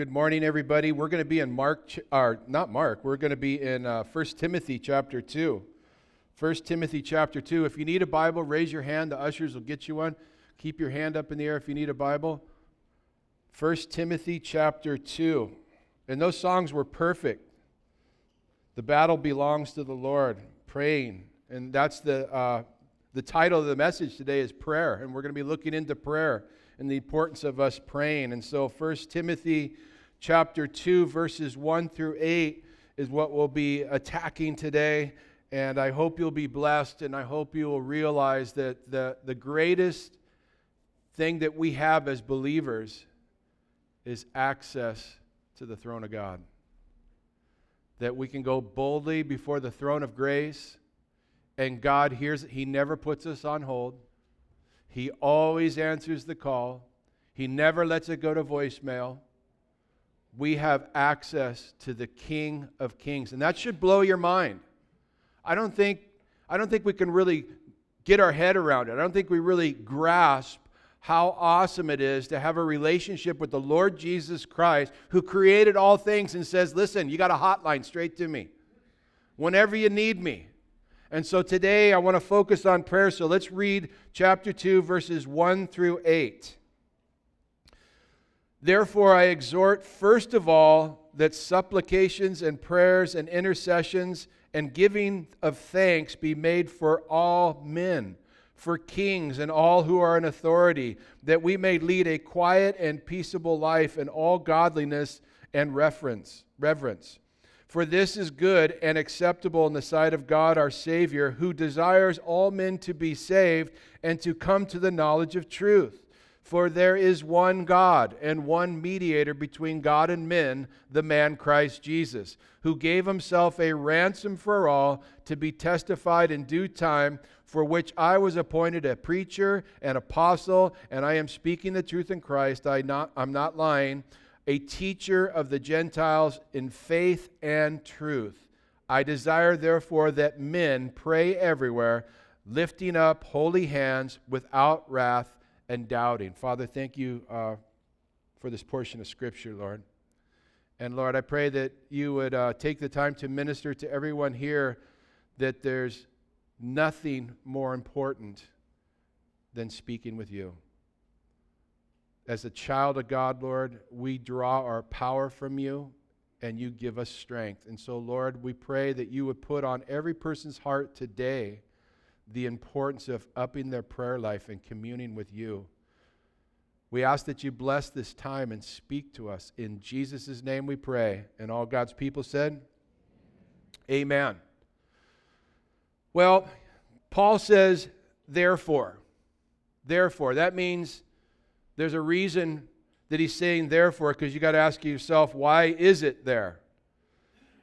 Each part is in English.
good morning, everybody. We're going to be in Mark, or not Mark, we're going to be in uh, 1 Timothy chapter 2. 1 Timothy chapter 2. If you need a Bible, raise your hand. The ushers will get you one. Keep your hand up in the air if you need a Bible. 1 Timothy chapter 2. And those songs were perfect. The battle belongs to the Lord, praying. And that's the, uh, the title of the message today is prayer. And we're going to be looking into prayer and the importance of us praying. And so 1 Timothy chapter 2 verses 1 through 8 is what we'll be attacking today. And I hope you'll be blessed and I hope you will realize that the, the greatest thing that we have as believers is access to the throne of God. That we can go boldly before the throne of grace and God hears, He never puts us on hold. He always answers the call, He never lets it go to voicemail. We have access to the King of Kings. And that should blow your mind. I don't think, I don't think we can really get our head around it. I don't think we really grasp how awesome it is to have a relationship with the Lord Jesus Christ, who created all things and says, Listen, you got a hotline straight to me whenever you need me. And so today I want to focus on prayer. So let's read chapter 2, verses 1 through 8. Therefore, I exhort, first of all, that supplications and prayers and intercessions and giving of thanks be made for all men, for kings and all who are in authority, that we may lead a quiet and peaceable life in all godliness and reverence. reverence. For this is good and acceptable in the sight of God our Savior, who desires all men to be saved and to come to the knowledge of truth. For there is one God and one mediator between God and men, the man Christ Jesus, who gave himself a ransom for all to be testified in due time, for which I was appointed a preacher, and apostle, and I am speaking the truth in Christ. I not, I'm not lying a teacher of the Gentiles in faith and truth. I desire, therefore, that men pray everywhere, lifting up holy hands without wrath and doubting. Father, thank you uh, for this portion of Scripture, Lord. And Lord, I pray that you would uh, take the time to minister to everyone here that there's nothing more important than speaking with you as a child of God, Lord, we draw our power from you and you give us strength. And so, Lord, we pray that you would put on every person's heart today the importance of upping their prayer life and communing with you. We ask that you bless this time and speak to us. In Jesus' name we pray. And all God's people said, Amen. Well, Paul says, therefore. Therefore. That means there's a reason that he's saying therefore, because you got to ask yourself, why is it there?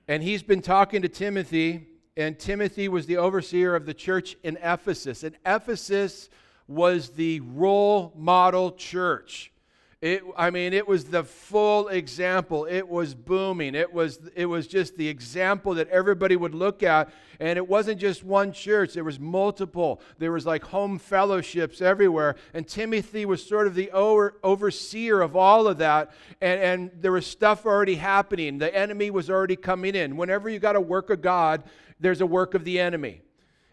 And he's been talking to Timothy, and Timothy was the overseer of the church in Ephesus. And Ephesus was the role model church. It, I mean, it was the full example. It was booming. It was, it was just the example that everybody would look at. And it wasn't just one church, there was multiple. There was like home fellowships everywhere. And Timothy was sort of the over, overseer of all of that. And, and there was stuff already happening. The enemy was already coming in. Whenever you got a work of God, there's a work of the enemy.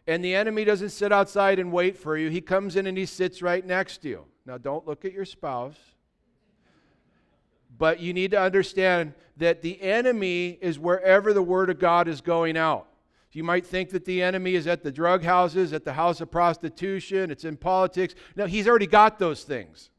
And the enemy doesn't sit outside and wait for you, he comes in and he sits right next to you. Now, don't look at your spouse but you need to understand that the enemy is wherever the Word of God is going out. You might think that the enemy is at the drug houses, at the house of prostitution, it's in politics. No, he's already got those things.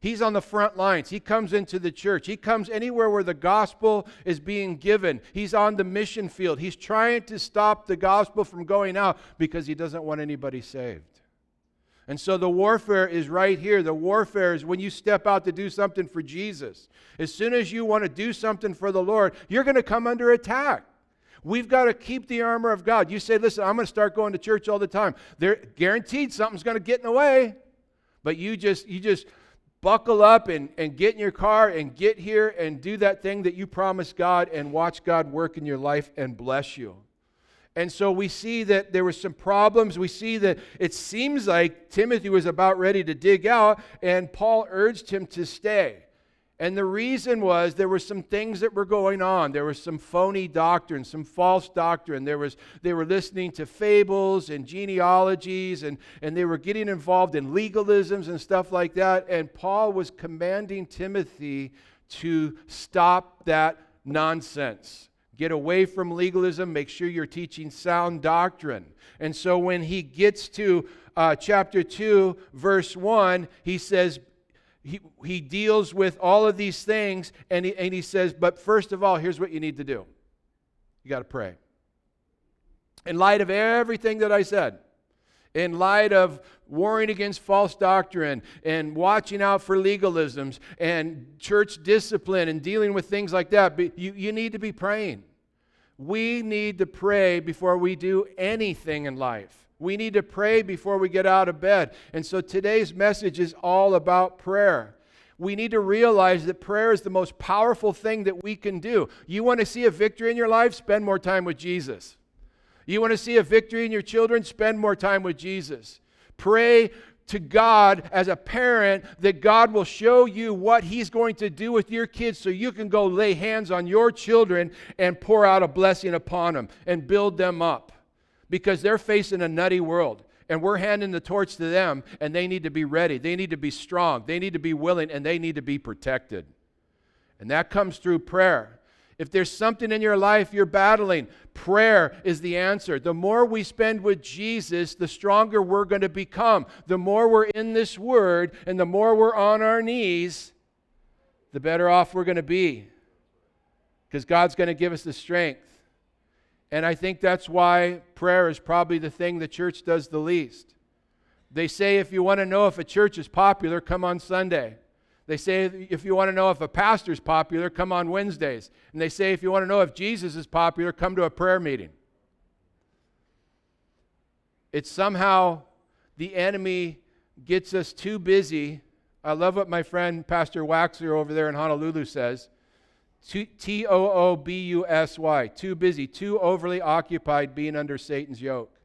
He's on the front lines. He comes into the church. He comes anywhere where the gospel is being given. He's on the mission field. He's trying to stop the gospel from going out because he doesn't want anybody saved. And so the warfare is right here. The warfare is when you step out to do something for Jesus. As soon as you want to do something for the Lord, you're going to come under attack. We've got to keep the armor of God. You say, listen, I'm going to start going to church all the time. They're guaranteed something's going to get in the way. But you just you just buckle up and, and get in your car and get here and do that thing that you promised God and watch God work in your life and bless you. And so we see that there were some problems. We see that it seems like Timothy was about ready to dig out, and Paul urged him to stay. And the reason was there were some things that were going on. There was some phony doctrine, some false doctrine. There was, they were listening to fables and genealogies, and, and they were getting involved in legalisms and stuff like that. And Paul was commanding Timothy to stop that nonsense. Get away from legalism. Make sure you're teaching sound doctrine. And so when he gets to uh, chapter 2, verse 1, he says, he, he deals with all of these things and he, and he says, but first of all, here's what you need to do you got to pray. In light of everything that I said, in light of warring against false doctrine and watching out for legalisms and church discipline and dealing with things like that, you, you need to be praying. We need to pray before we do anything in life. We need to pray before we get out of bed. And so today's message is all about prayer. We need to realize that prayer is the most powerful thing that we can do. You want to see a victory in your life? Spend more time with Jesus. You want to see a victory in your children? Spend more time with Jesus. Pray to God as a parent that God will show you what He's going to do with your kids so you can go lay hands on your children and pour out a blessing upon them and build them up because they're facing a nutty world. And we're handing the torch to them, and they need to be ready. They need to be strong. They need to be willing, and they need to be protected. And that comes through prayer. If there's something in your life you're battling, prayer is the answer. The more we spend with Jesus, the stronger we're going to become. The more we're in this word and the more we're on our knees, the better off we're going to be. Because God's going to give us the strength. And I think that's why prayer is probably the thing the church does the least. They say if you want to know if a church is popular, come on Sunday. They say if you want to know if a pastor is popular, come on Wednesdays. And they say if you want to know if Jesus is popular, come to a prayer meeting. It's somehow the enemy gets us too busy. I love what my friend Pastor Waxler over there in Honolulu says. T O O B U S Y. Too busy, too overly occupied being under Satan's yoke.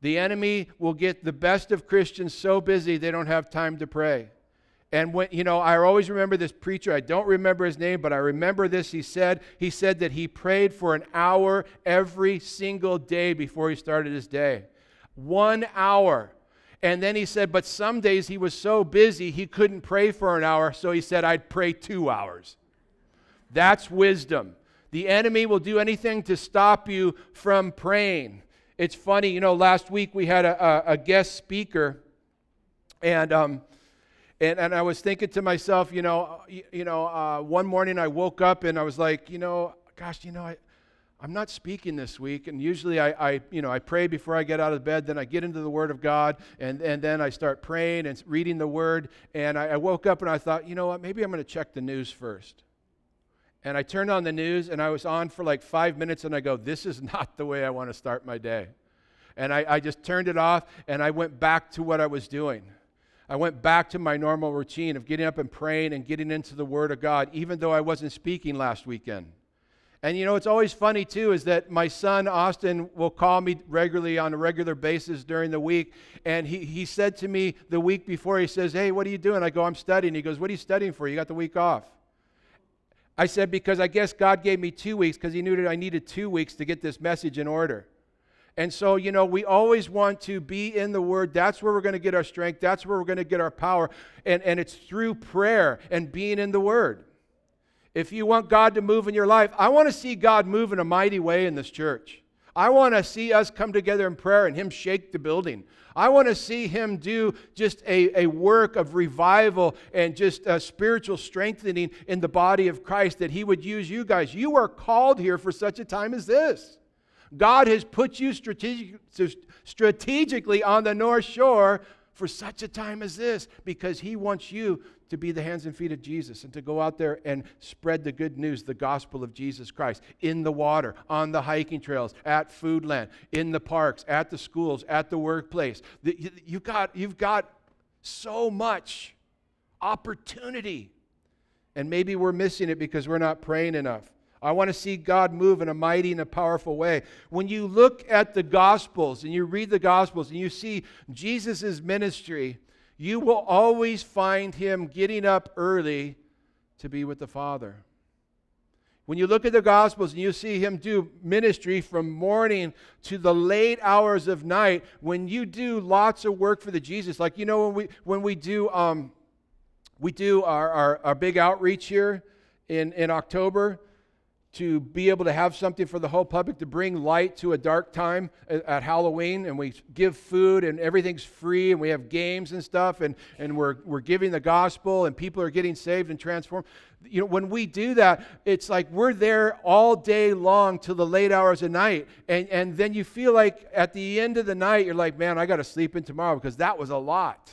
The enemy will get the best of Christians so busy they don't have time to pray. And when, you know, I always remember this preacher. I don't remember his name, but I remember this. He said, he said that he prayed for an hour every single day before he started his day. One hour. And then he said, but some days he was so busy he couldn't pray for an hour, so he said, I'd pray two hours. That's wisdom. The enemy will do anything to stop you from praying. It's funny, you know, last week we had a, a, a guest speaker, and, um, and, and I was thinking to myself, you know, you, you know uh, one morning I woke up and I was like, you know, gosh, you know, I, I'm not speaking this week, and usually I, I, you know, I pray before I get out of bed. Then I get into the Word of God, and, and then I start praying and reading the Word. And I, I woke up and I thought, you know what? Maybe I'm going to check the news first and I turned on the news and I was on for like five minutes and I go, this is not the way I want to start my day. And I, I just turned it off and I went back to what I was doing. I went back to my normal routine of getting up and praying and getting into the Word of God, even though I wasn't speaking last weekend. And you know, it's always funny too, is that my son Austin will call me regularly on a regular basis during the week. And he, he said to me the week before, he says, Hey, what are you doing? I go, I'm studying. He goes, What are you studying for? You got the week off. I said, because I guess God gave me two weeks because He knew that I needed two weeks to get this message in order. And so, you know, we always want to be in the Word. That's where we're going to get our strength. That's where we're going to get our power. And, and it's through prayer and being in the Word. If you want God to move in your life, I want to see God move in a mighty way in this church. I want to see us come together in prayer and Him shake the building. I want to see him do just a, a work of revival and just a spiritual strengthening in the body of Christ that he would use you guys. You are called here for such a time as this. God has put you strategic, strategically on the North Shore for such a time as this because he wants you to be the hands and feet of Jesus and to go out there and spread the good news, the gospel of Jesus Christ in the water, on the hiking trails, at Foodland, in the parks, at the schools, at the workplace. You've got, you've got so much opportunity. And maybe we're missing it because we're not praying enough. I want to see God move in a mighty and a powerful way. When you look at the Gospels and you read the Gospels and you see Jesus' ministry, you will always find him getting up early to be with the Father. When you look at the Gospels and you see him do ministry from morning to the late hours of night, when you do lots of work for the Jesus, like you know when we when we do um, we do our, our, our big outreach here in, in October, to be able to have something for the whole public to bring light to a dark time at, Halloween. And we give food and everything's free and we have games and stuff and, and we're, we're giving the gospel and people are getting saved and transformed. You know, when we do that, it's like we're there all day long till the late hours of night. And, and then you feel like at the end of the night, you're like, man, I got to sleep in tomorrow because that was a lot.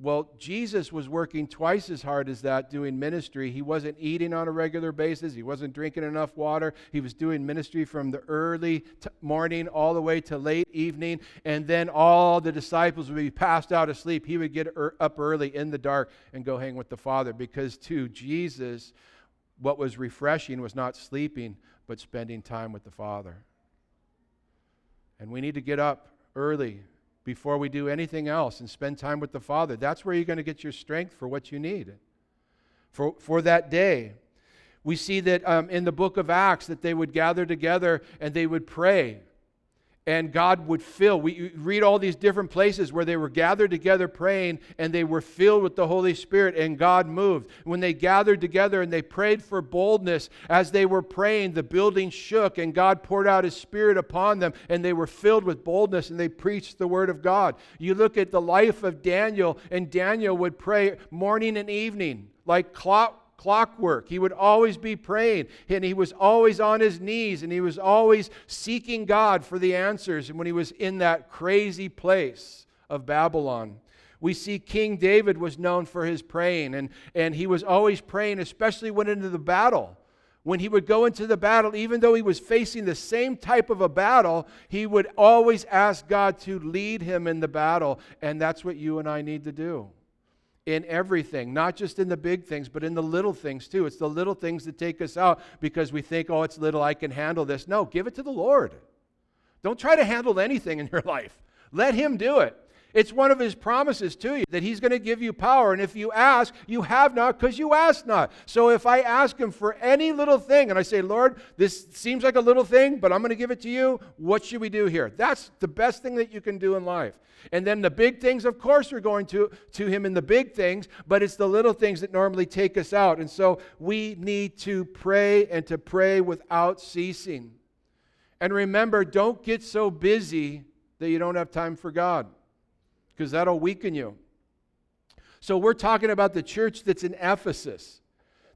Well, Jesus was working twice as hard as that doing ministry. He wasn't eating on a regular basis, he wasn't drinking enough water. He was doing ministry from the early t- morning all the way to late evening. And then all the disciples would be passed out asleep. He would get er- up early in the dark and go hang with the Father because, to Jesus, what was refreshing was not sleeping, but spending time with the Father. And we need to get up early before we do anything else and spend time with the Father. That's where you're going to get your strength for what you need for, for that day. We see that um, in the book of Acts that they would gather together and they would pray and God would fill. We read all these different places where they were gathered together praying and they were filled with the Holy Spirit and God moved. When they gathered together and they prayed for boldness, as they were praying, the building shook and God poured out His Spirit upon them and they were filled with boldness and they preached the Word of God. You look at the life of Daniel, and Daniel would pray morning and evening like clock clockwork. He would always be praying, and he was always on his knees, and he was always seeking God for the answers. And when he was in that crazy place of Babylon, we see King David was known for his praying, and, and he was always praying, especially when into the battle. When he would go into the battle, even though he was facing the same type of a battle, he would always ask God to lead him in the battle. And that's what you and I need to do in everything, not just in the big things, but in the little things too. It's the little things that take us out because we think, oh, it's little, I can handle this. No, give it to the Lord. Don't try to handle anything in your life, let Him do it. It's one of his promises to you that he's going to give you power. And if you ask, you have not because you ask not. So if I ask him for any little thing and I say, Lord, this seems like a little thing, but I'm going to give it to you, what should we do here? That's the best thing that you can do in life. And then the big things, of course, we're going to, to him in the big things, but it's the little things that normally take us out. And so we need to pray and to pray without ceasing. And remember, don't get so busy that you don't have time for God because that'll weaken you. So we're talking about the church that's in Ephesus.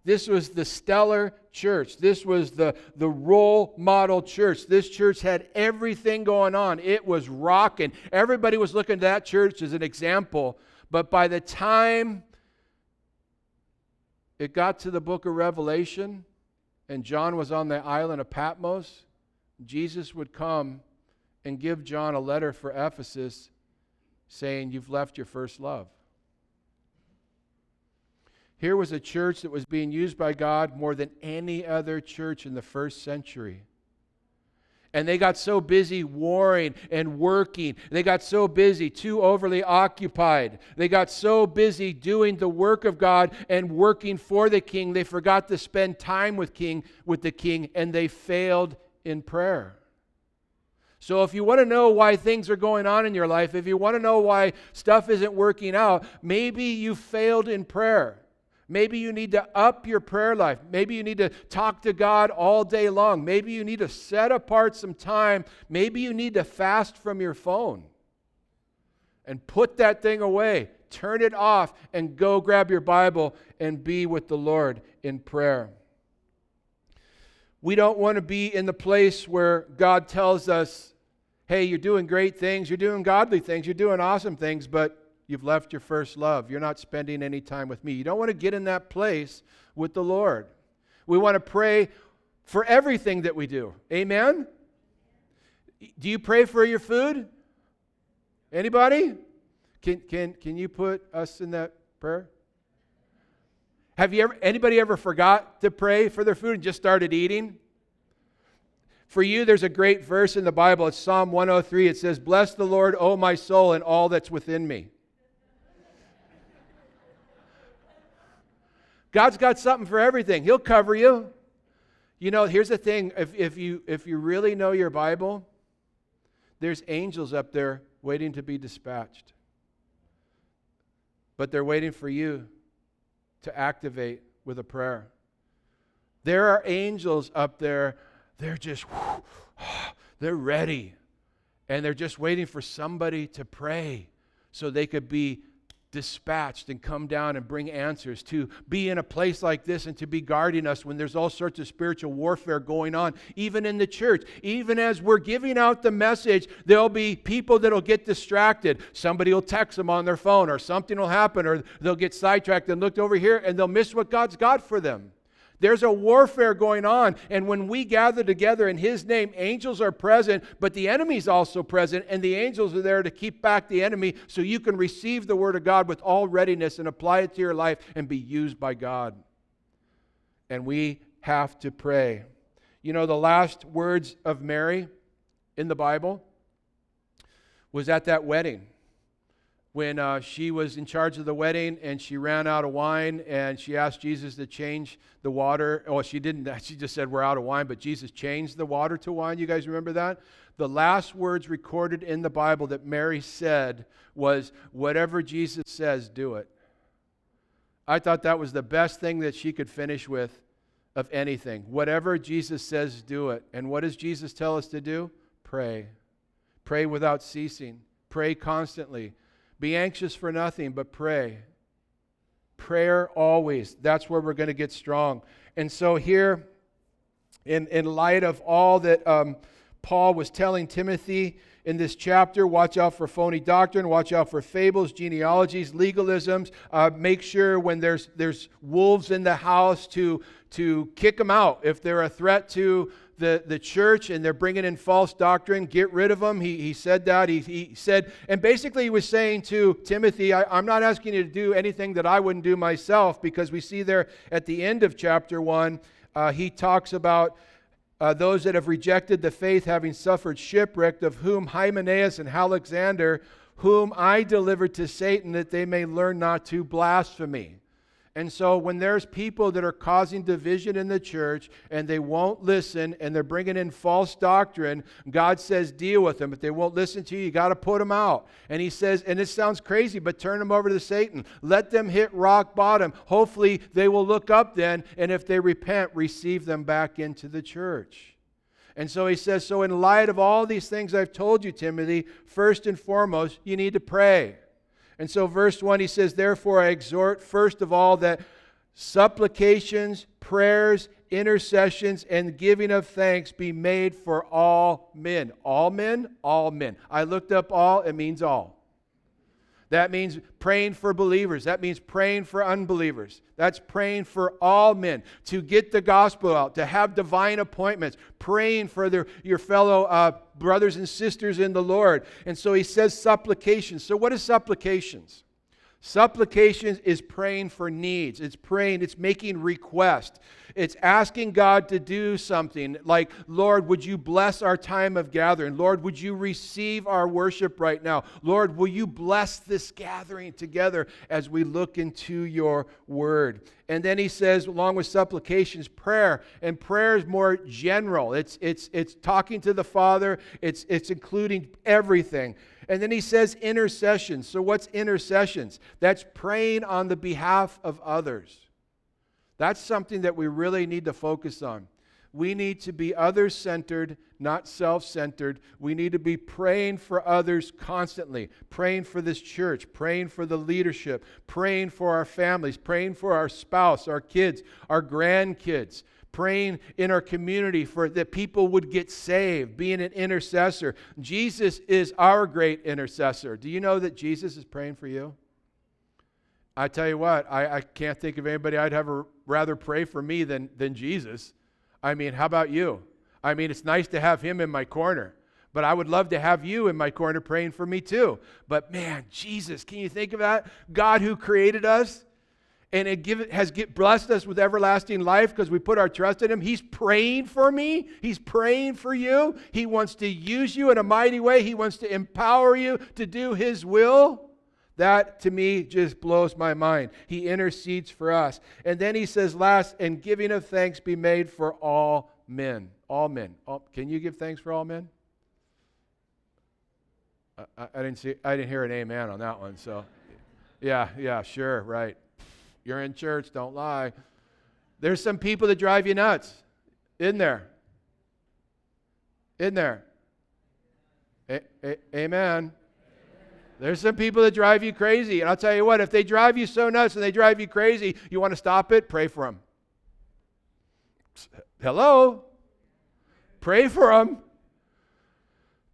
This was the stellar church. This was the, the role model church. This church had everything going on. It was rocking. Everybody was looking to that church as an example. But by the time it got to the book of Revelation and John was on the island of Patmos, Jesus would come and give John a letter for Ephesus saying, You've left your first love. Here was a church that was being used by God more than any other church in the first century. And they got so busy warring and working. They got so busy, too overly occupied. They got so busy doing the work of God and working for the king, they forgot to spend time with king with the king and they failed in prayer. So, if you want to know why things are going on in your life, if you want to know why stuff isn't working out, maybe you failed in prayer. Maybe you need to up your prayer life. Maybe you need to talk to God all day long. Maybe you need to set apart some time. Maybe you need to fast from your phone and put that thing away. Turn it off and go grab your Bible and be with the Lord in prayer. We don't want to be in the place where God tells us, hey, you're doing great things, you're doing godly things, you're doing awesome things, but you've left your first love. You're not spending any time with me. You don't want to get in that place with the Lord. We want to pray for everything that we do. Amen? Do you pray for your food? Anybody? Can, can, can you put us in that prayer? Have you ever, anybody ever forgot to pray for their food and just started eating? For you, there's a great verse in the Bible. It's Psalm 103. It says, Bless the Lord, O my soul, and all that's within me. God's got something for everything. He'll cover you. You know, here's the thing if, if, you, if you really know your Bible, there's angels up there waiting to be dispatched. But they're waiting for you to activate with a prayer. There are angels up there, they're just, they're ready. And they're just waiting for somebody to pray so they could be dispatched and come down and bring answers, to be in a place like this and to be guarding us when there's all sorts of spiritual warfare going on, even in the church. Even as we're giving out the message, there'll be people that'll get distracted. Somebody will text them on their phone, or something will happen, or they'll get sidetracked and looked over here and they'll miss what God's got for them. There's a warfare going on. And when we gather together in His name, angels are present, but the enemy's also present. And the angels are there to keep back the enemy so you can receive the Word of God with all readiness and apply it to your life and be used by God. And we have to pray. You know, the last words of Mary in the Bible was at that wedding when uh, she was in charge of the wedding and she ran out of wine and she asked Jesus to change the water. Oh, she didn't. She just said, We're out of wine, but Jesus changed the water to wine. You guys remember that? The last words recorded in the Bible that Mary said was, Whatever Jesus says, do it. I thought that was the best thing that she could finish with of anything. Whatever Jesus says, do it. And what does Jesus tell us to do? Pray. Pray without ceasing. Pray constantly. Be anxious for nothing, but pray. Prayer always. That's where we're going to get strong. And so, here, in, in light of all that um, Paul was telling Timothy in this chapter, watch out for phony doctrine, watch out for fables, genealogies, legalisms. Uh, make sure when there's, there's wolves in the house to, to kick them out. If they're a threat to the, the church and they're bringing in false doctrine, get rid of them. He, he said that. He, he said, and basically he was saying to Timothy, I, I'm not asking you to do anything that I wouldn't do myself, because we see there at the end of chapter 1, uh, he talks about uh, those that have rejected the faith having suffered shipwreck, of whom Hymenaeus and Alexander, whom I delivered to Satan, that they may learn not to blaspheme. And so, when there's people that are causing division in the church and they won't listen and they're bringing in false doctrine, God says, deal with them. If they won't listen to you, you got to put them out. And He says, and this sounds crazy, but turn them over to Satan. Let them hit rock bottom. Hopefully, they will look up then, and if they repent, receive them back into the church. And so he says, So, in light of all these things I've told you, Timothy, first and foremost, you need to pray. And so, verse 1, he says, Therefore, I exhort first of all that supplications, prayers, intercessions, and giving of thanks be made for all men. All men? All men. I looked up all, it means all. That means praying for believers. That means praying for unbelievers. That's praying for all men to get the gospel out, to have divine appointments, praying for their, your fellow uh, brothers and sisters in the Lord. And so he says supplications. So, what is supplications? Supplication is praying for needs. It's praying, it's making request. It's asking God to do something like, Lord, would you bless our time of gathering? Lord, would you receive our worship right now? Lord, will you bless this gathering together as we look into your word? And then he says, along with supplications, prayer. And prayer is more general. It's, it's, it's talking to the Father, it's, it's including everything. And then he says intercessions. So, what's intercessions? That's praying on the behalf of others. That's something that we really need to focus on. We need to be other centered, not self centered. We need to be praying for others constantly, praying for this church, praying for the leadership, praying for our families, praying for our spouse, our kids, our grandkids, praying in our community for that people would get saved, being an intercessor. Jesus is our great intercessor. Do you know that Jesus is praying for you? I tell you what, I, I can't think of anybody I'd a, rather pray for me than, than Jesus. I mean, how about you? I mean, it's nice to have him in my corner, but I would love to have you in my corner praying for me too. But man, Jesus, can you think of that? God who created us, and it give, has get, blessed us with everlasting life because we put our trust in Him. He's praying for me. He's praying for you. He wants to use you in a mighty way. He wants to empower you to do His will. That to me just blows my mind. He intercedes for us. And then he says, last, and giving of thanks be made for all men. All men. All, can you give thanks for all men? I, I, didn't see. I didn't hear an amen on that one. So, yeah, yeah, sure, right. You're in church. Don't lie. There's some people that drive you nuts. In there. In there. A- a- amen. There's some people that drive you crazy. And I'll tell you what, if they drive you so nuts and they drive you crazy, you want to stop it? Pray for them. Hello? Pray for them.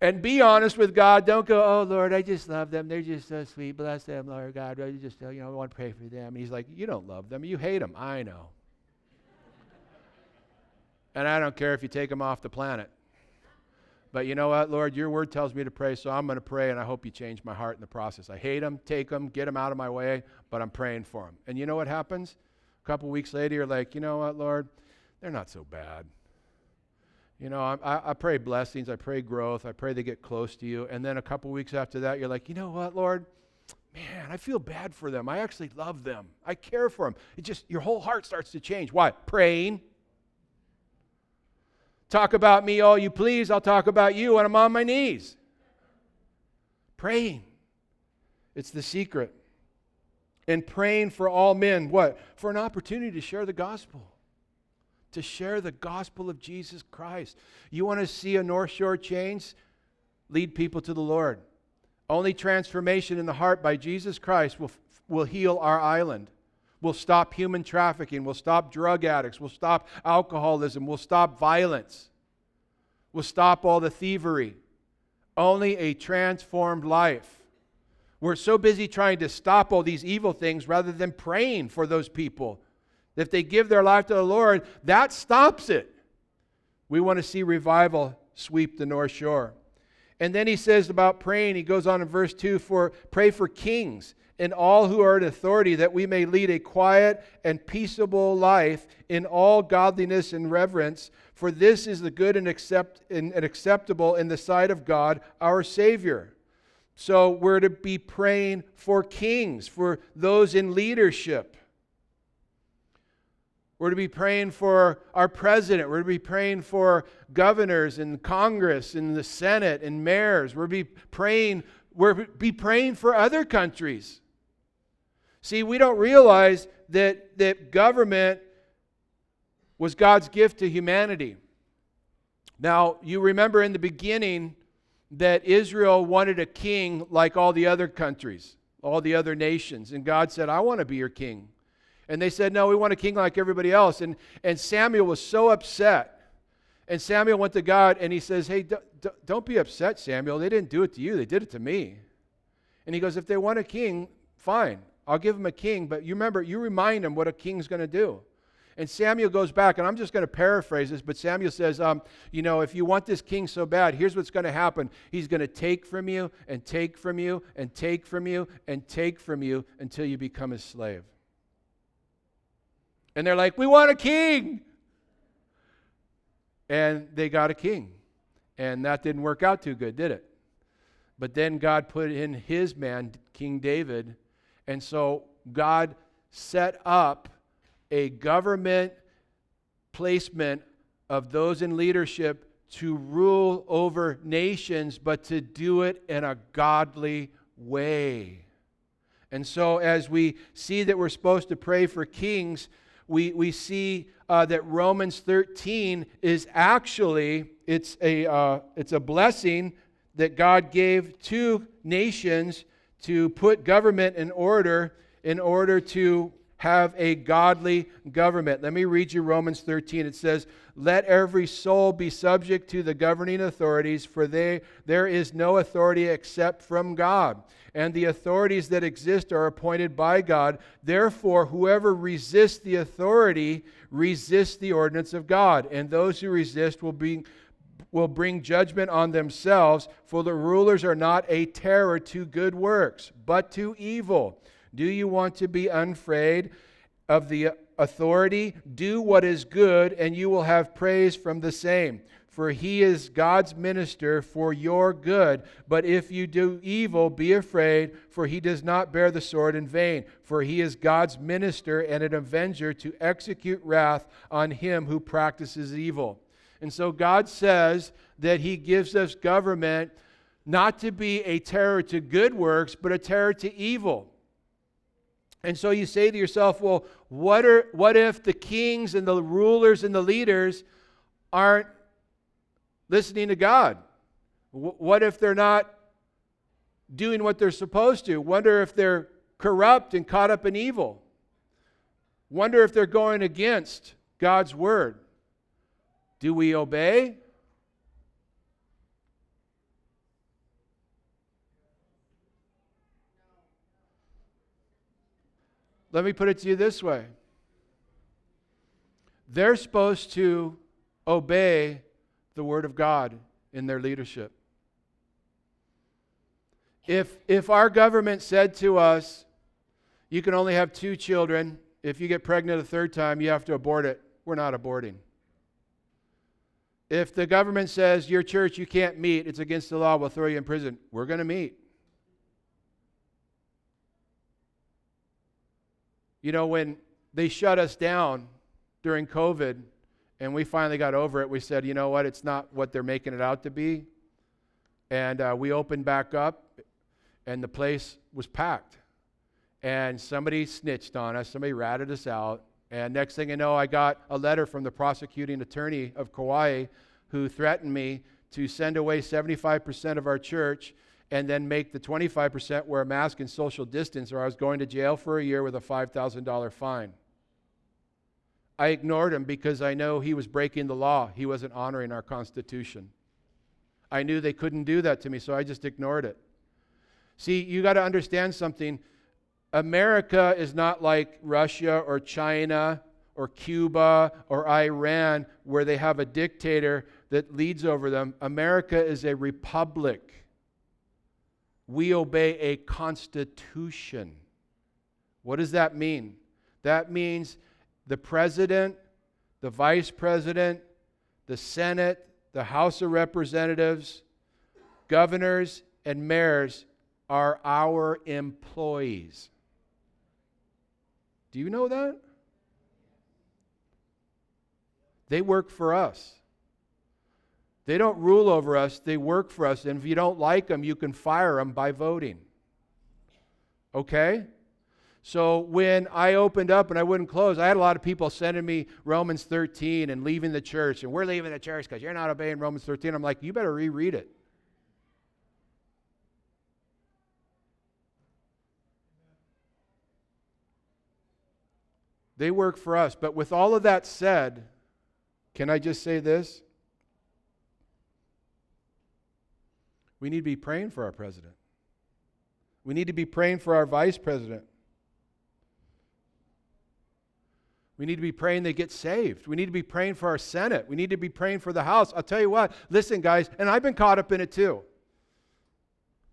And be honest with God. Don't go, oh, Lord, I just love them. They're just so sweet. Bless them, Lord God. I just, you know, I want to pray for them. He's like, you don't love them. You hate them. I know. and I don't care if you take them off the planet. But you know what, Lord, your word tells me to pray, so I'm going to pray, and I hope you change my heart in the process. I hate them, take them, get them out of my way, but I'm praying for them. And you know what happens? A couple weeks later, you're like, you know what, Lord, they're not so bad. You know, I, I pray blessings, I pray growth, I pray they get close to you. And then a couple weeks after that, you're like, you know what, Lord? Man, I feel bad for them. I actually love them. I care for them. It just, your whole heart starts to change. Why? Praying Talk about me all you please. I'll talk about you when I'm on my knees. Praying. It's the secret. And praying for all men, what? For an opportunity to share the gospel. To share the gospel of Jesus Christ. You want to see a North Shore change? Lead people to the Lord. Only transformation in the heart by Jesus Christ will, will heal our island. We'll stop human trafficking. We'll stop drug addicts. We'll stop alcoholism. We'll stop violence. We'll stop all the thievery. Only a transformed life. We're so busy trying to stop all these evil things rather than praying for those people. If they give their life to the Lord, that stops it. We want to see revival sweep the North Shore. And then he says about praying, he goes on in verse 2 for pray for kings and all who are in authority, that we may lead a quiet and peaceable life in all godliness and reverence. For this is the good and, accept, and, and acceptable in the sight of God, our Savior. So we're to be praying for kings, for those in leadership. We're to be praying for our president. We're to be praying for governors and Congress and the Senate and mayors. We're to be praying, we're be praying for other countries. See, we don't realize that, that government was God's gift to humanity. Now, you remember in the beginning that Israel wanted a king like all the other countries, all the other nations. And God said, I want to be your king. And they said, No, we want a king like everybody else. And, and Samuel was so upset. And Samuel went to God and he says, Hey, d- d- don't be upset, Samuel. They didn't do it to you, they did it to me. And he goes, If they want a king, fine. I'll give them a king, but you remember, you remind them what a king's going to do. And Samuel goes back, and I'm just going to paraphrase this, but Samuel says, um, You know, if you want this king so bad, here's what's going to happen. He's going to take from you, and take from you, and take from you, and take from you until you become his slave. And they're like, We want a king. And they got a king. And that didn't work out too good, did it? But then God put in his man, King David, and so God set up a government placement of those in leadership to rule over nations, but to do it in a godly way. And so, as we see that we're supposed to pray for kings, we, we see uh, that Romans 13 is actually it's a, uh, it's a blessing that God gave to nations to put government in order in order to have a godly government. Let me read you Romans 13. It says, Let every soul be subject to the governing authorities, for they, there is no authority except from God. And the authorities that exist are appointed by God. Therefore, whoever resists the authority resists the ordinance of God. And those who resist will be will bring judgment on themselves, for the rulers are not a terror to good works, but to evil. Do you want to be unafraid of the authority? Do what is good, and you will have praise from the same. for he is God's minister for your good. But if you do evil, be afraid, for he does not bear the sword in vain. For he is God's minister and an avenger to execute wrath on him who practices evil. And so God says that he gives us government not to be a terror to good works, but a terror to evil. And so you say to yourself, well, what, are, what if the kings and the rulers and the leaders aren't listening to God? What if they're not doing what they're supposed to? Wonder if they're corrupt and caught up in evil. Wonder if they're going against God's word. Do we obey? Let me put it to you this way they're supposed to obey the Word of God in their leadership. If, if our government said to us, you can only have two children, if you get pregnant a third time, you have to abort it, we're not aborting. If the government says your church you can't meet, it's against the law, we'll throw you in prison, we're going to meet. You know, when they shut us down during COVID, and we finally got over it. We said, you know what, it's not what they're making it out to be. And uh, we opened back up, and the place was packed. And somebody snitched on us, somebody ratted us out. And next thing you know, I got a letter from the prosecuting attorney of Kauai who threatened me to send away 75% of our church and then make the 25% wear a mask and social distance, or I was going to jail for a year with a $5,000 fine. I ignored him because I know he was breaking the law. He wasn't honoring our Constitution. I knew they couldn't do that to me, so I just ignored it. See, you got to understand something. America is not like Russia or China or Cuba or Iran, where they have a dictator that leads over them. America is a republic. We obey a constitution. What does that mean? That means the president, the vice president, the Senate, the House of Representatives, governors, and mayors are our employees. Do you know that? They work for us. They don't rule over us, they work for us. And if you don't like them, you can fire them by voting. Okay? So when I opened up and I wouldn't close, I had a lot of people sending me Romans 13 and leaving the church. And we're leaving the church because you're not obeying Romans 13. I'm like, you better reread it. They work for us. But with all of that said, can I just say this? We need to be praying for our president. We need to be praying for our vice president. We need to be praying they get saved. We need to be praying for our Senate. We need to be praying for the House. I'll tell you what, listen, guys, and I've been caught up in it too.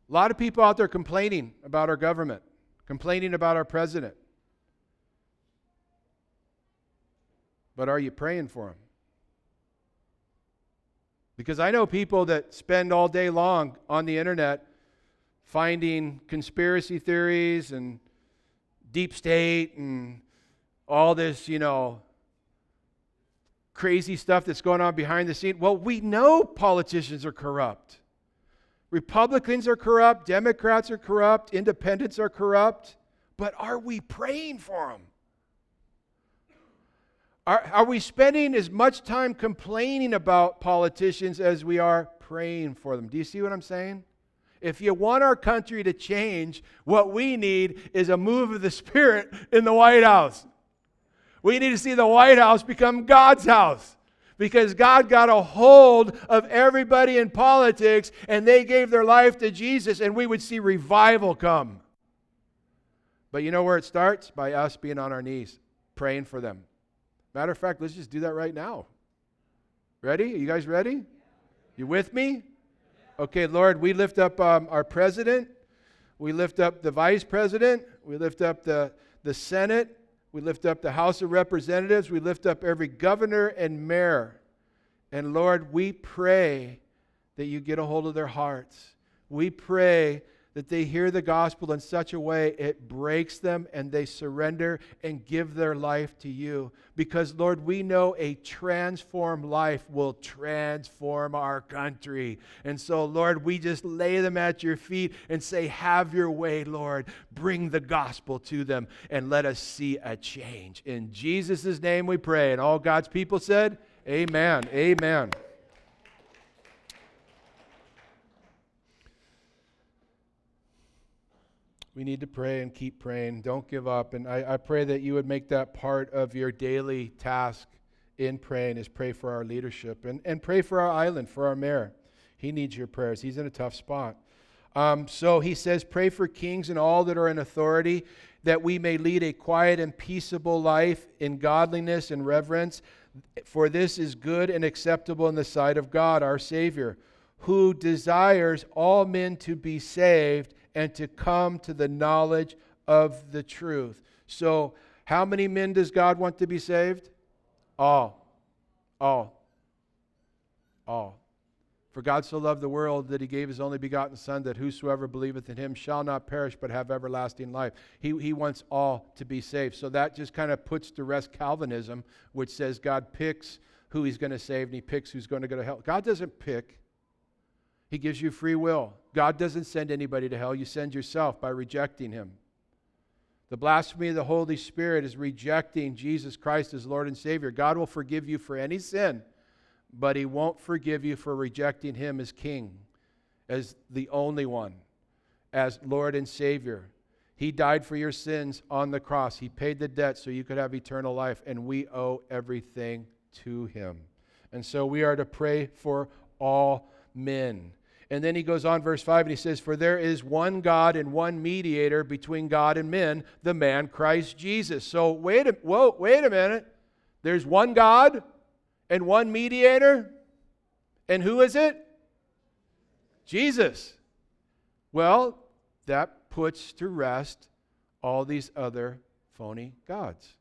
A lot of people out there complaining about our government, complaining about our president. But are you praying for them? Because I know people that spend all day long on the internet finding conspiracy theories and deep state and all this, you know, crazy stuff that's going on behind the scene. Well, we know politicians are corrupt. Republicans are corrupt, Democrats are corrupt, independents are corrupt, but are we praying for them? Are, are we spending as much time complaining about politicians as we are praying for them? Do you see what I'm saying? If you want our country to change, what we need is a move of the Spirit in the White House. We need to see the White House become God's house because God got a hold of everybody in politics and they gave their life to Jesus, and we would see revival come. But you know where it starts? By us being on our knees, praying for them. Matter of fact, let's just do that right now. Ready? Are you guys ready? You with me? Okay, Lord, we lift up um, our president. We lift up the vice president. We lift up the, the Senate. We lift up the House of Representatives. We lift up every governor and mayor. And Lord, we pray that you get a hold of their hearts. We pray that they hear the gospel in such a way it breaks them and they surrender and give their life to you. Because, Lord, we know a transformed life will transform our country. And so, Lord, we just lay them at your feet and say, Have your way, Lord. Bring the gospel to them and let us see a change. In Jesus' name we pray. And all God's people said, Amen. Amen. We need to pray and keep praying. Don't give up. And I, I, pray that you would make that part of your daily task in praying is pray for our leadership and, and pray for our island, for our mayor. He needs your prayers. He's in a tough spot. Um, so he says, pray for kings and all that are in authority, that we may lead a quiet and peaceable life in godliness and reverence. For this is good and acceptable in the sight of God, our Savior, who desires all men to be saved and to come to the knowledge of the truth. So, how many men does God want to be saved? All. All. All. For God so loved the world that he gave his only begotten Son, that whosoever believeth in him shall not perish but have everlasting life. He, he wants all to be saved. So that just kind of puts to rest Calvinism, which says God picks who he's going to save and he picks who's going to go to hell. God doesn't pick, he gives you free will. God doesn't send anybody to hell, you send yourself by rejecting Him. The blasphemy of the Holy Spirit is rejecting Jesus Christ as Lord and Savior. God will forgive you for any sin, but He won't forgive you for rejecting Him as King, as the only one, as Lord and Savior. He died for your sins on the cross. He paid the debt so you could have eternal life, and we owe everything to Him. And so we are to pray for all men. And then he goes on, verse 5, and he says, For there is one God and one mediator between God and men, the man Christ Jesus. So wait a, whoa, wait a minute. There's one God and one mediator. And who is it? Jesus. Well, that puts to rest all these other phony gods.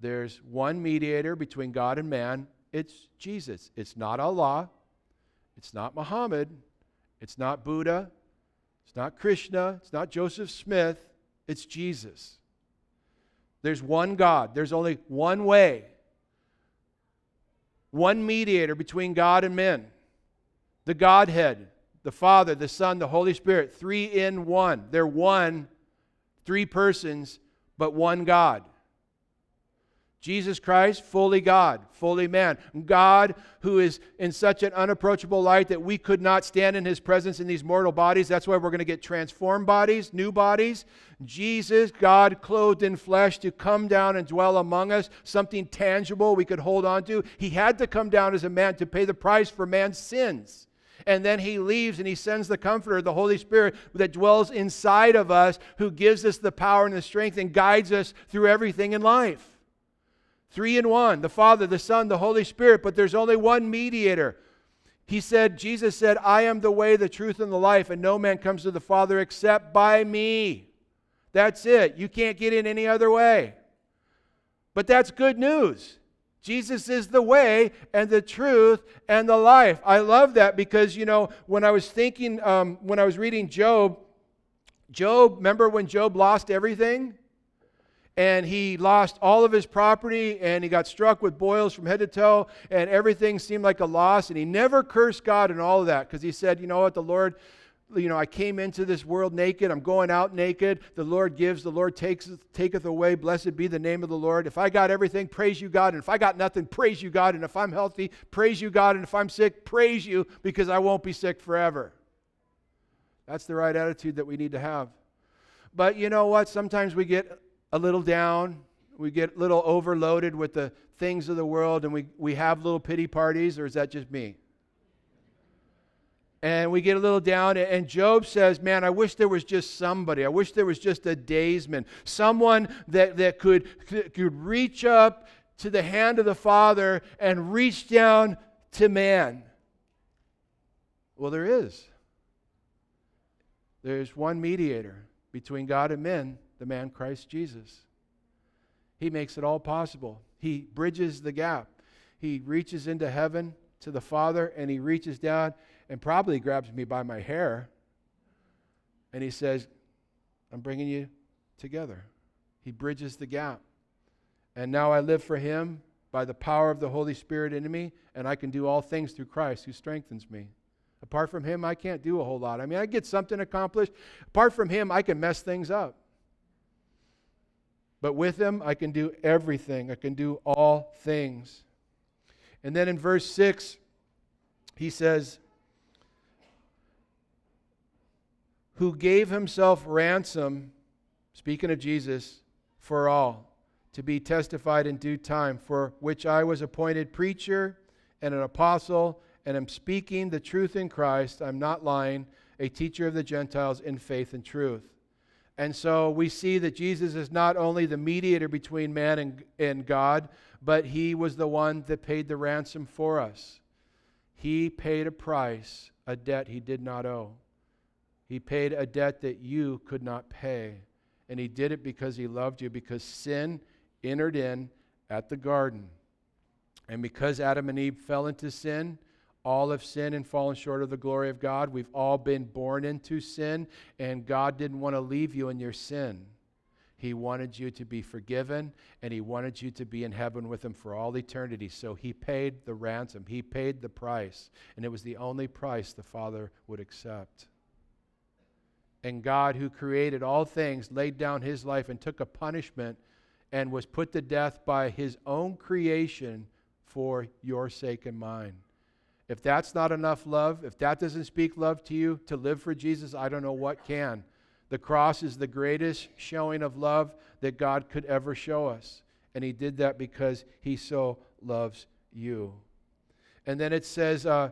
There's one mediator between God and man. It's Jesus. It's not Allah. It's not Muhammad. It's not Buddha. It's not Krishna. It's not Joseph Smith. It's Jesus. There's one God. There's only one way, one mediator between God and men the Godhead, the Father, the Son, the Holy Spirit, three in one. They're one, three persons, but one God. Jesus Christ, fully God, fully man. God, who is in such an unapproachable light that we could not stand in his presence in these mortal bodies. That's why we're going to get transformed bodies, new bodies. Jesus, God clothed in flesh, to come down and dwell among us, something tangible we could hold on to. He had to come down as a man to pay the price for man's sins. And then he leaves and he sends the Comforter, the Holy Spirit, that dwells inside of us, who gives us the power and the strength and guides us through everything in life. Three in one the Father, the Son, the Holy Spirit, but there's only one mediator. He said, Jesus said, I am the way, the truth, and the life, and no man comes to the Father except by me. That's it. You can't get in any other way. But that's good news. Jesus is the way and the truth and the life. I love that because, you know, when I was thinking, um, when I was reading Job, Job, remember when Job lost everything? And he lost all of his property and he got struck with boils from head to toe and everything seemed like a loss and he never cursed god and all of that because he said you know what? The lord you know i came into this world naked. I'm going out naked. The lord gives the lord takes taketh away. Blessed be the name of the lord. If i got everything praise you god. And if i got nothing praise you god. And if i'm healthy praise you god. And if i'm sick praise you because i won't be sick forever. That's the right attitude that we need to have. But you know what? Sometimes we get a little down. We get a little overloaded with the things of the world and we, we have little pity parties, or is that just me? And we get a little down, and Job says, Man, I wish there was just somebody. I wish there was just a daysman, someone that, that could, could reach up to the hand of the Father and reach down to man. Well, there is. There's one mediator between God and men, the man Christ Jesus. He makes it all possible. He bridges the gap. He reaches into heaven to the Father and he reaches down and probably grabs me by my hair and he says, I'm bringing you together. He bridges the gap. And now I live for him by the power of the Holy Spirit in me, and I can do all things through Christ who strengthens me. Apart from him, I can't do a whole lot. I mean, I get something accomplished. Apart from him, I can mess things up. But with him, I can do everything. I can do all things. And then in verse 6, he says, Who gave himself ransom, speaking of Jesus, for all to be testified in due time, for which I was appointed preacher and an apostle, and am speaking the truth in Christ. I'm not lying, a teacher of the Gentiles in faith and truth. And so we see that Jesus is not only the mediator between man and, and God, but he was the one that paid the ransom for us. He paid a price, a debt he did not owe. He paid a debt that you could not pay. And he did it because he loved you, because sin entered in at the garden. And because Adam and Eve fell into sin, all have sinned and fallen short of the glory of God. We've all been born into sin, and God didn't want to leave you in your sin. He wanted you to be forgiven, and He wanted you to be in heaven with Him for all eternity. So He paid the ransom, He paid the price, and it was the only price the Father would accept. And God, who created all things, laid down His life and took a punishment and was put to death by his own creation for your sake and mine. If that's not enough love, if that doesn't speak love to you to live for Jesus, I don't know what can. The cross is the greatest showing of love that God could ever show us. And he did that because he so loves you. And then it says, uh,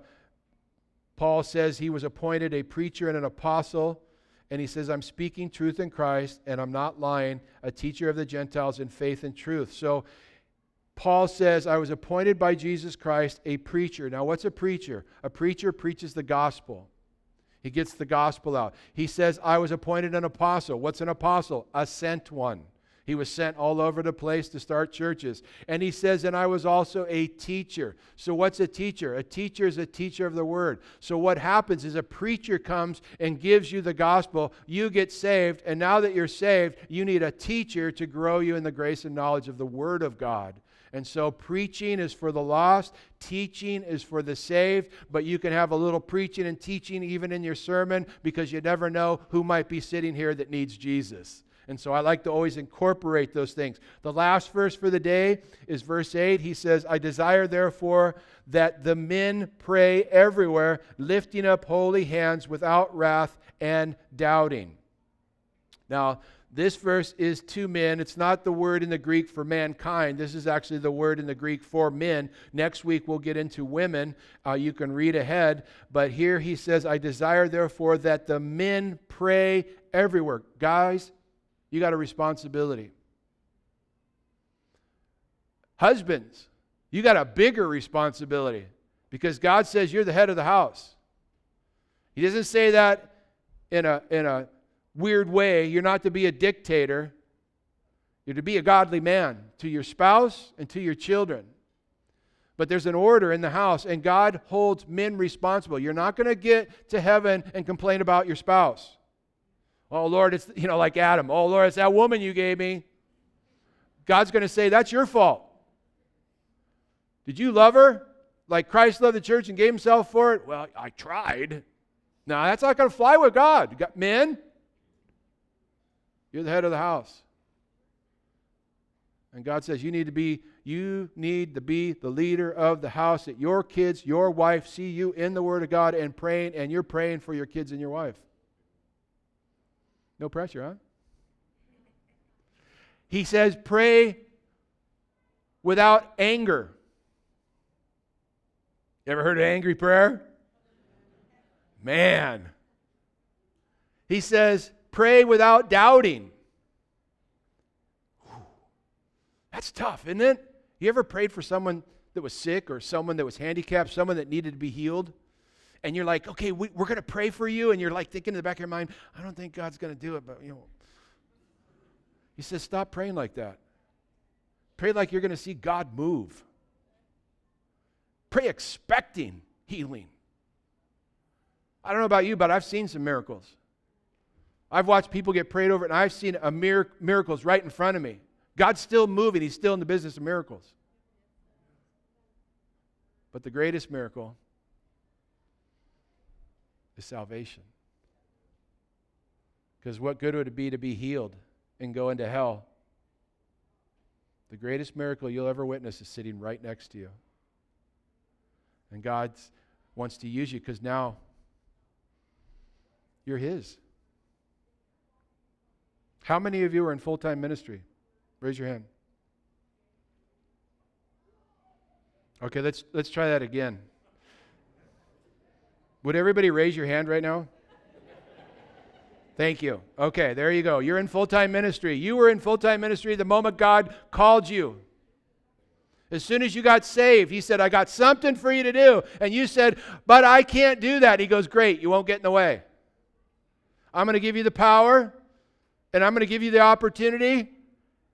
Paul says he was appointed a preacher and an apostle and he says, I'm speaking truth in Christ, and I'm not lying, a teacher of the Gentiles in faith and truth. So Paul says, I was appointed by Jesus Christ a preacher. Now, what's a preacher? A preacher preaches the gospel. He gets the gospel out. He says, I was appointed an apostle. What's an apostle? A sent one. He was sent all over the place to start churches. And he says, and I was also a teacher. So, what's a teacher? A teacher is a teacher of the word. So, what happens is a preacher comes and gives you the gospel. You get saved. And now that you're saved, you need a teacher to grow you in the grace and knowledge of the word of God. And so, preaching is for the lost, teaching is for the saved, but you can have a little preaching and teaching even in your sermon because you never know who might be sitting here that needs Jesus. And so I like to always incorporate those things. The last verse for the day is verse 8. He says, I desire therefore that the men pray everywhere, lifting up holy hands without wrath and doubting. Now, this verse is to men. It's not the word in the Greek for mankind. This is actually the word in the Greek for men. Next week we'll get into women. Uh, you can read ahead. But here he says, I desire therefore that the men pray everywhere. Guys, you got a responsibility. Husbands, you got a bigger responsibility because God says you're the head of the house. He doesn't say that in a, in a weird way. You're not to be a dictator, you're to be a godly man to your spouse and to your children. But there's an order in the house, and God holds men responsible. You're not going to get to heaven and complain about your spouse. Oh, Lord, it's, you know, like Adam. Oh, Lord, it's that woman you gave me. God's going to say, that's your fault. Did you love her like Christ loved the church and gave himself for it? Well, I tried. No, that's not going to fly with God. You got men, you're the head of the house. And God says you need to be you need to be the leader of the house that your kids, your wife see you in the word of God and praying and you're praying for your kids and your wife. No pressure, huh? He says, pray without anger. You ever heard of angry prayer? Man. He says, pray without doubting. That's tough, isn't it? You ever prayed for someone that was sick or someone that was handicapped, someone that needed to be healed? and you're like, okay, we, are going to pray for you, and you're like thinking in the back of your mind, I don't think God's going to do it, but you know. He says, stop praying like that. Pray like you're going to see God move. pray expecting healing. I don't know about you, but I've seen some miracles. I've watched people get prayed over, and I've seen a mir- miracles right in front of me. God's still moving, He's still in the business of miracles. But the greatest miracle is salvation. Because what good would it be to be healed and go into hell? The greatest miracle you'll ever witness is sitting right next to you. And God wants to use you because now you're His. How many of you are in full time ministry? Raise your hand. Okay, let's, let's try that again. Would everybody raise your hand right now? Thank you. Okay, there you go. You're in full time ministry. You were in full time ministry the moment God called you. As soon as you got saved, He said, I got something for you to do. And you said, But I can't do that. He goes, Great, you won't get in the way. I'm going to give you the power, and I'm going to give you the opportunity,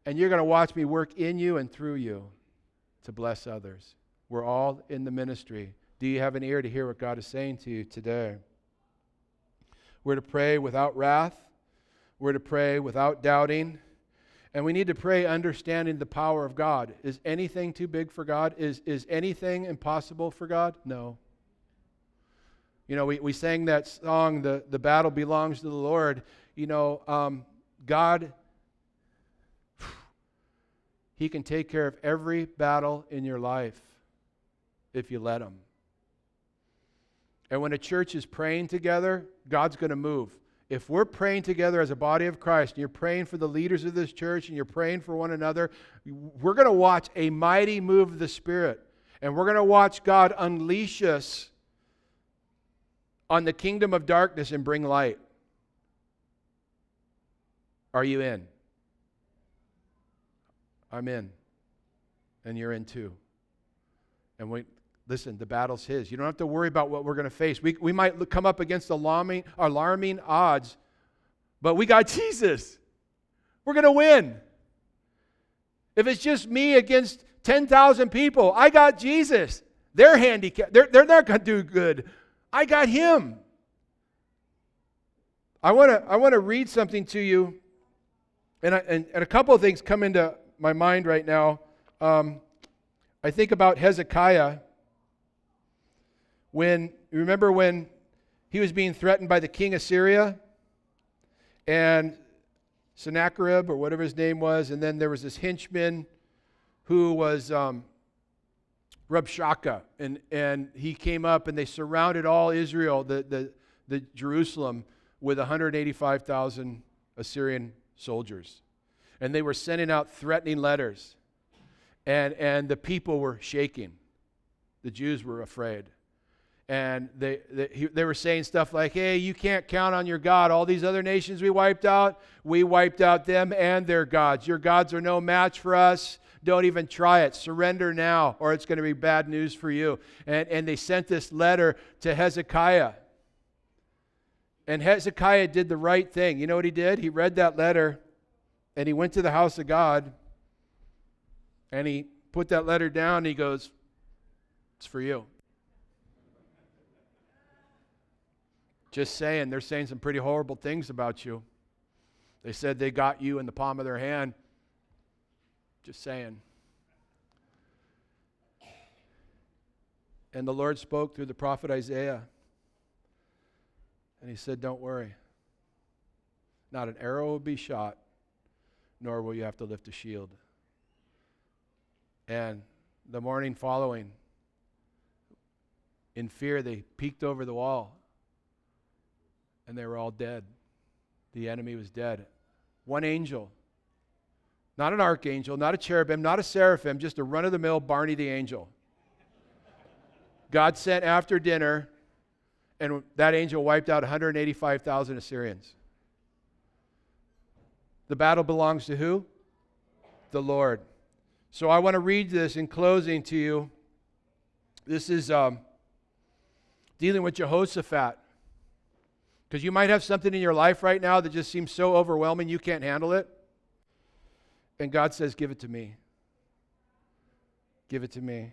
and you're going to watch me work in you and through you to bless others. We're all in the ministry. Do you have an ear to hear what God is saying to you today? We're to pray without wrath. We're to pray without doubting. And we need to pray understanding the power of God. Is anything too big for God? Is, is anything impossible for God? No. You know, we, we sang that song, the, the battle belongs to the Lord. You know, um, God, He can take care of every battle in your life if you let Him. And when a church is praying together, God's going to move. If we're praying together as a body of Christ, and you're praying for the leaders of this church, and you're praying for one another, we're going to watch a mighty move of the Spirit. And we're going to watch God unleash us on the kingdom of darkness and bring light. Are you in? I'm in. And you're in too. And we, listen, the battle's His. You don't have to worry about what we're going to face. We, we might come up against alarming, alarming odds, but we got Jesus. We're going to win. If it's just me against 10,000 people, I got Jesus. They're handicapped. They're, they're not going to do good. I got Him. I want to I wanna read something to you, and, I, and, and, a couple of things come into my mind right now. Um, I think about Hezekiah when, remember when he was being threatened by the king of Syria? And Sennacherib, or whatever his name was, and then there was this henchman who was um, Rabshakeh, and, and he came up and they surrounded all Israel, the, the, the Jerusalem, with 185,000 Assyrian soldiers. And they were sending out threatening letters. And, and the people were shaking. The Jews were afraid and they, they, they, were saying stuff like, hey, you can't count on your God. All these other nations we wiped out, we wiped out them and their gods. Your gods are no match for us. Don't even try it. Surrender now, or it's going to be bad news for you. And, and they sent this letter to Hezekiah. And Hezekiah did the right thing. You know what he did? He read that letter and he went to the house of God and he put that letter down and he goes, It's for you. Just saying, they're saying some pretty horrible things about you. They said they got you in the palm of their hand. Just saying. And the Lord spoke through the prophet Isaiah. And he said, Don't worry. Not an arrow will be shot, nor will you have to lift a shield. And the morning following, in fear, they peeked over the wall and they were all dead. The enemy was dead. One angel, not an archangel, not a cherubim, not a seraphim, just a run of the mill Barney the angel. God sent after dinner, and that angel wiped out 185,000 Assyrians. The battle belongs to who? The Lord. So I want to read this in closing to you. This is um, dealing with Jehoshaphat. Because you might have something in your life right now that just seems so overwhelming you can't handle it. And God says, Give it to me. Give it to me.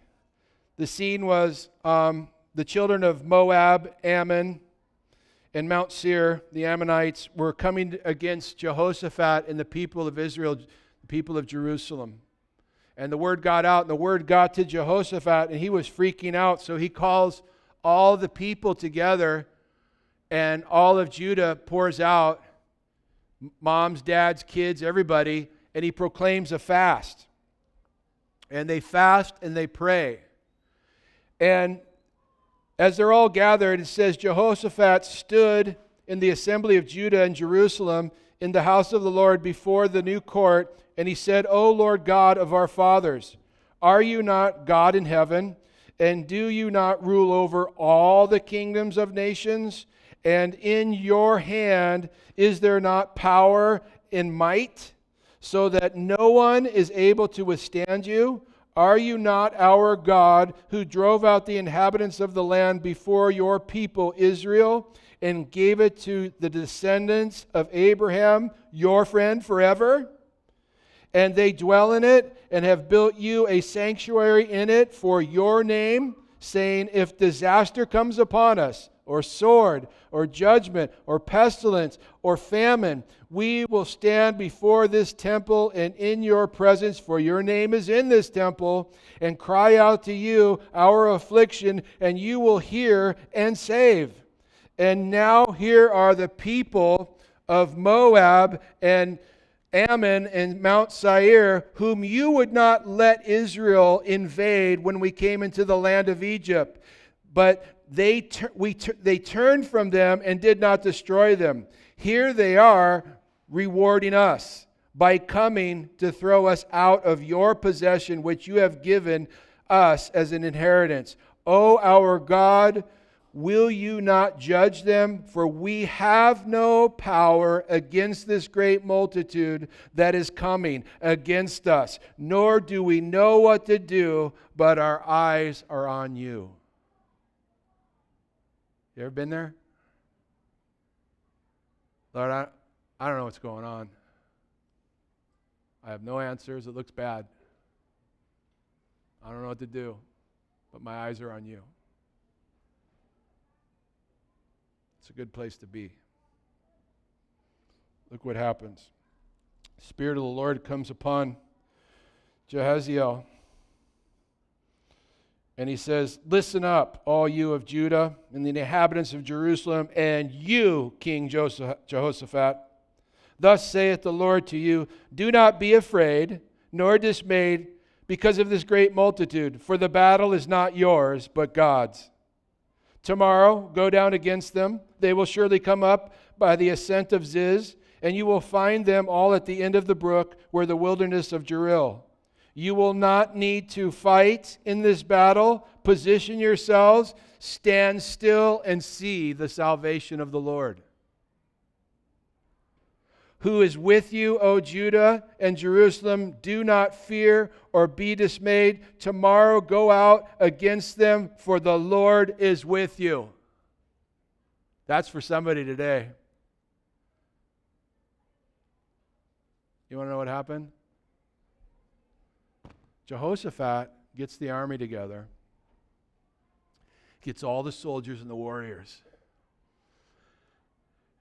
The scene was um, the children of Moab, Ammon, and Mount Seir, the Ammonites, were coming against Jehoshaphat and the people of Israel, the people of Jerusalem. And the word got out, and the word got to Jehoshaphat, and he was freaking out. So he calls all the people together, and all of Judah pours out moms, dads, kids, everybody, and he proclaims a fast. And they fast and they pray. And as they're all gathered, it says Jehoshaphat stood in the assembly of Judah and Jerusalem in the house of the Lord before the new court, and he said, O Lord God of our fathers, are you not God in heaven? And do you not rule over all the kingdoms of nations? And in your hand is there not power and might, so that no one is able to withstand you? Are you not our God who drove out the inhabitants of the land before your people Israel and gave it to the descendants of Abraham, your friend, forever? And they dwell in it and have built you a sanctuary in it for your name, saying, If disaster comes upon us, or sword, or judgment, or pestilence, or famine, we will stand before this temple and in your presence, for your name is in this temple, and cry out to you our affliction, and you will hear and save. And now here are the people of Moab and Ammon and Mount Seir, whom you would not let Israel invade when we came into the land of Egypt. But they, we they turned from them and did not destroy them. Here they are rewarding us by coming to throw us out of your possession, which you have given us as an inheritance. O our God, will you not judge them? For we have no power against this great multitude that is coming against us, nor do we know what to do, but our eyes are on you. You ever been there? Lord, I, I don't know what's going on. I have no answers. It looks bad. I don't know what to do, but my eyes are on you. It's a good place to be. Look what happens. Spirit of the Lord comes upon Jahaziel. And he says, Listen up, all you of Judah and the inhabitants of Jerusalem, and you, King Jehoshaphat. Thus saith the Lord to you Do not be afraid, nor dismayed, because of this great multitude, for the battle is not yours, but God's. Tomorrow, go down against them. They will surely come up by the ascent of Ziz, and you will find them all at the end of the brook, where the wilderness of Jeruel. You will not need to fight in this battle. Position yourselves, stand still, and see the salvation of the Lord. Who is with you, O Judah and Jerusalem? Do not fear or be dismayed. Tomorrow go out against them, for the Lord is with you. That's for somebody today. You want to know what happened? Jehoshaphat gets the army together, gets all the soldiers and the warriors,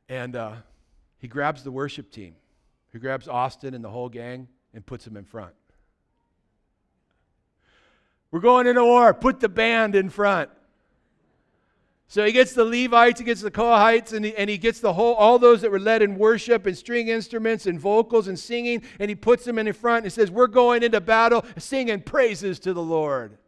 and uh, he grabs the worship team. He grabs Austin and the whole gang and puts them in front. We're going into war. Put the band in front. So he gets the Levites, he gets the Kohathites, and he, and he gets the whole, all those that were led in worship and string instruments and vocals and singing, and he puts them in the front and says, We're going into battle singing praises to the Lord.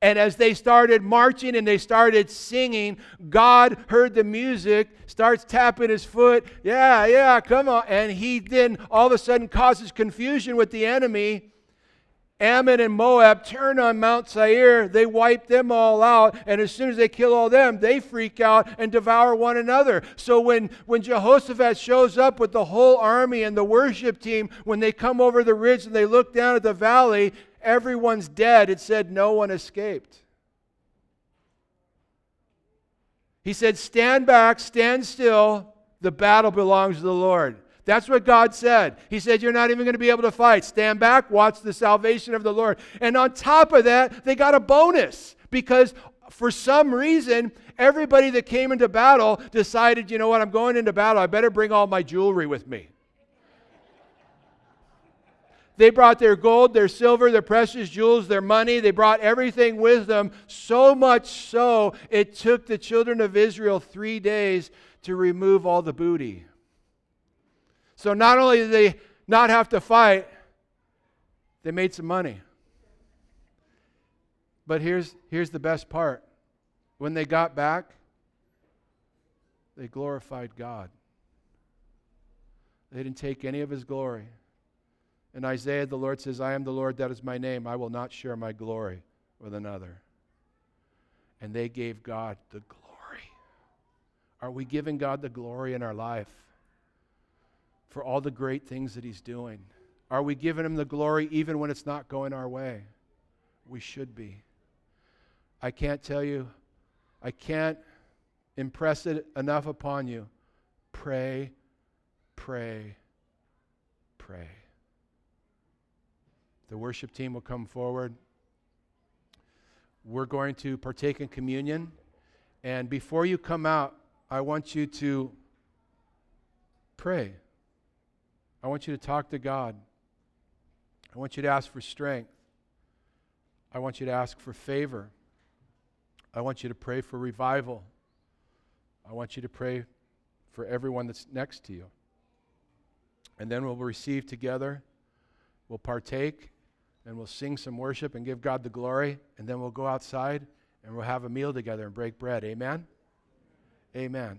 And as they started marching and they started singing, God heard the music, starts tapping his foot. Yeah, yeah, come on. And he then all of a sudden causes confusion with the enemy Ammon and Moab turn on Mount Seir, they wipe them all out, and as soon as they kill all them, they freak out and devour one another. So when, when Jehoshaphat shows up with the whole army and the worship team, when they come over the ridge and they look down at the valley, everyone's dead. It said no one escaped. He said, Stand back, stand still. The battle belongs to the Lord. That's what God said. He said, You're not even going to be able to fight. Stand back, watch the salvation of the Lord. And on top of that, they got a bonus because for some reason, everybody that came into battle decided, you know what, I'm going into battle. I better bring all my jewelry with me. They brought their gold, their silver, their precious jewels, their money. They brought everything with them, so much so it took the children of Israel three days to remove all the booty. So not only did they not have to fight, they made some money. But here's, here's the best part when they got back, they glorified God. They didn't take any of his glory. In Isaiah, the Lord says, I am the Lord, that is my name. I will not share my glory with another. And they gave God the glory. Are we giving God the glory in our life for all the great things that He's doing? Are we giving Him the glory even when it's not going our way? We should be. I can't tell you, I can't impress it enough upon you. Pray, pray, pray. The worship team will come forward. We're going to partake in communion. And before you come out, I want you to pray. I want you to talk to God. I want you to ask for strength. I want you to ask for favor. I want you to pray for revival. I want you to pray for everyone that's next to you. And then we'll receive together, we'll partake, and we'll sing some worship and give God the glory. And then we'll go outside and we'll have a meal together and break bread. Amen? Amen.